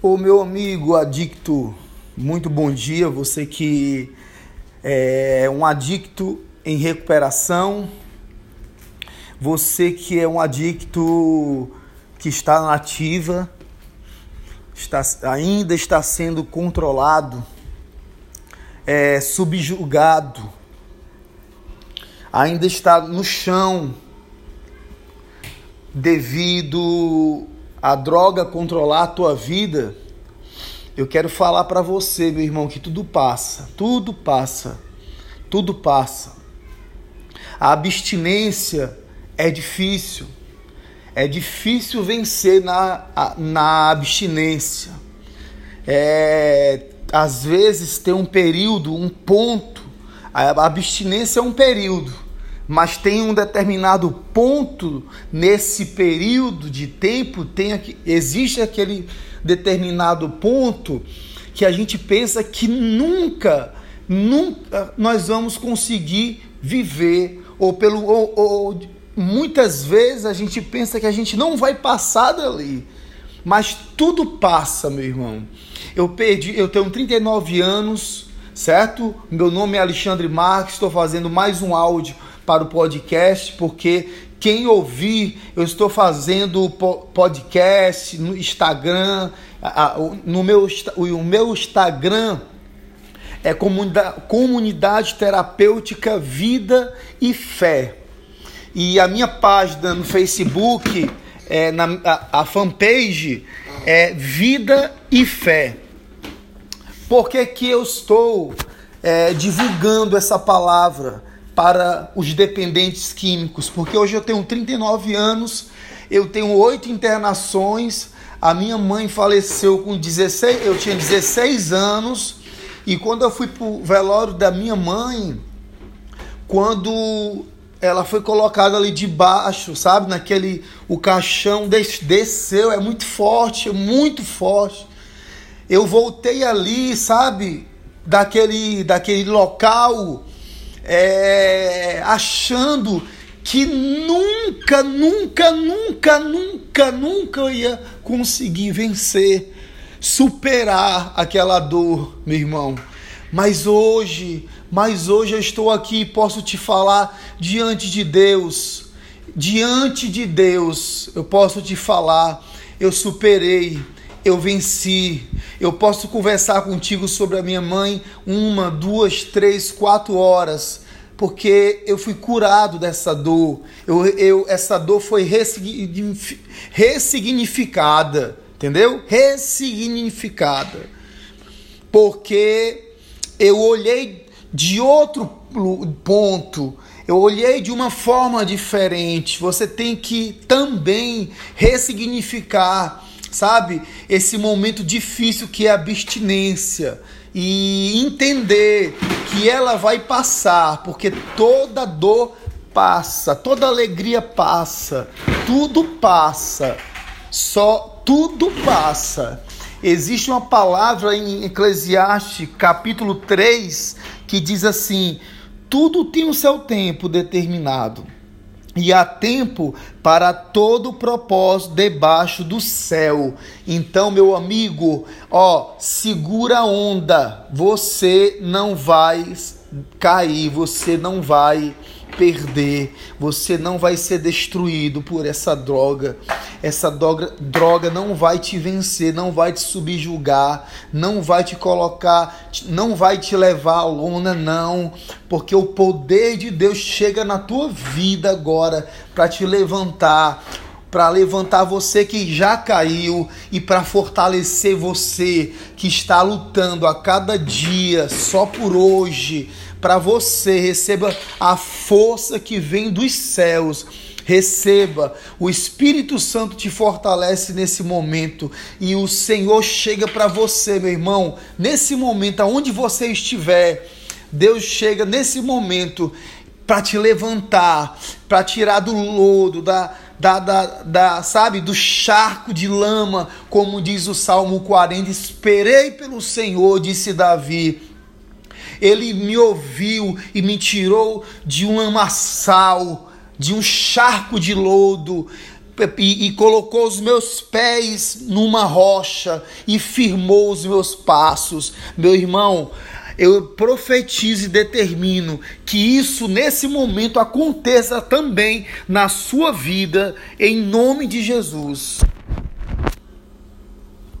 Ô meu amigo adicto, muito bom dia. Você que é um adicto em recuperação, você que é um adicto que está na ativa, está, ainda está sendo controlado, é, subjugado, ainda está no chão devido a droga controlar a tua vida, eu quero falar para você, meu irmão, que tudo passa, tudo passa, tudo passa. A abstinência é difícil, é difícil vencer na, na abstinência. É, às vezes tem um período, um ponto, a abstinência é um período mas tem um determinado ponto nesse período de tempo, tem, existe aquele determinado ponto que a gente pensa que nunca, nunca nós vamos conseguir viver, ou pelo ou, ou muitas vezes a gente pensa que a gente não vai passar dali. Mas tudo passa, meu irmão. Eu perdi, eu tenho 39 anos, certo? Meu nome é Alexandre Marques, estou fazendo mais um áudio para o podcast, porque quem ouvir, eu estou fazendo podcast no Instagram, no meu, o meu Instagram é comunidade, comunidade terapêutica Vida e Fé. E a minha página no Facebook, é, na, a, a fanpage é Vida e Fé. Por que, que eu estou é, divulgando essa palavra? Para os dependentes químicos, porque hoje eu tenho 39 anos, eu tenho oito internações, a minha mãe faleceu com 16, eu tinha 16 anos, e quando eu fui pro velório da minha mãe, quando ela foi colocada ali debaixo, sabe, naquele o caixão desceu, é muito forte, é muito forte. Eu voltei ali, sabe, daquele daquele local é, achando que nunca, nunca, nunca, nunca, nunca ia conseguir vencer, superar aquela dor, meu irmão. Mas hoje, mas hoje eu estou aqui e posso te falar diante de Deus, diante de Deus, eu posso te falar, eu superei, eu venci. Eu posso conversar contigo sobre a minha mãe uma, duas, três, quatro horas, porque eu fui curado dessa dor. Eu, eu, essa dor foi ressignificada, entendeu? Ressignificada. Porque eu olhei de outro ponto, eu olhei de uma forma diferente. Você tem que também ressignificar sabe? Esse momento difícil que é a abstinência e entender que ela vai passar, porque toda dor passa, toda alegria passa, tudo passa. Só tudo passa. Existe uma palavra em Eclesiastes, capítulo 3, que diz assim: tudo tem o seu tempo determinado e há tempo para todo propósito debaixo do céu. Então, meu amigo, ó, segura a onda. Você não vai cair, você não vai perder, você não vai ser destruído por essa droga. Essa droga, droga não vai te vencer, não vai te subjugar, não vai te colocar, não vai te levar à lona, não, porque o poder de Deus chega na tua vida agora para te levantar para levantar você que já caiu e para fortalecer você que está lutando a cada dia só por hoje para você. Receba a força que vem dos céus. Receba, o Espírito Santo te fortalece nesse momento e o Senhor chega para você, meu irmão, nesse momento, aonde você estiver. Deus chega nesse momento para te levantar, para tirar do lodo, da, da, da, da, sabe, do charco de lama, como diz o Salmo 40. Esperei pelo Senhor, disse Davi ele me ouviu e me tirou de um lamaçal, de um charco de lodo. e, e colocou os meus pés numa rocha e firmou os meus passos. Meu irmão, eu profetizo e determino que isso nesse momento aconteça também na sua vida, em nome de Jesus.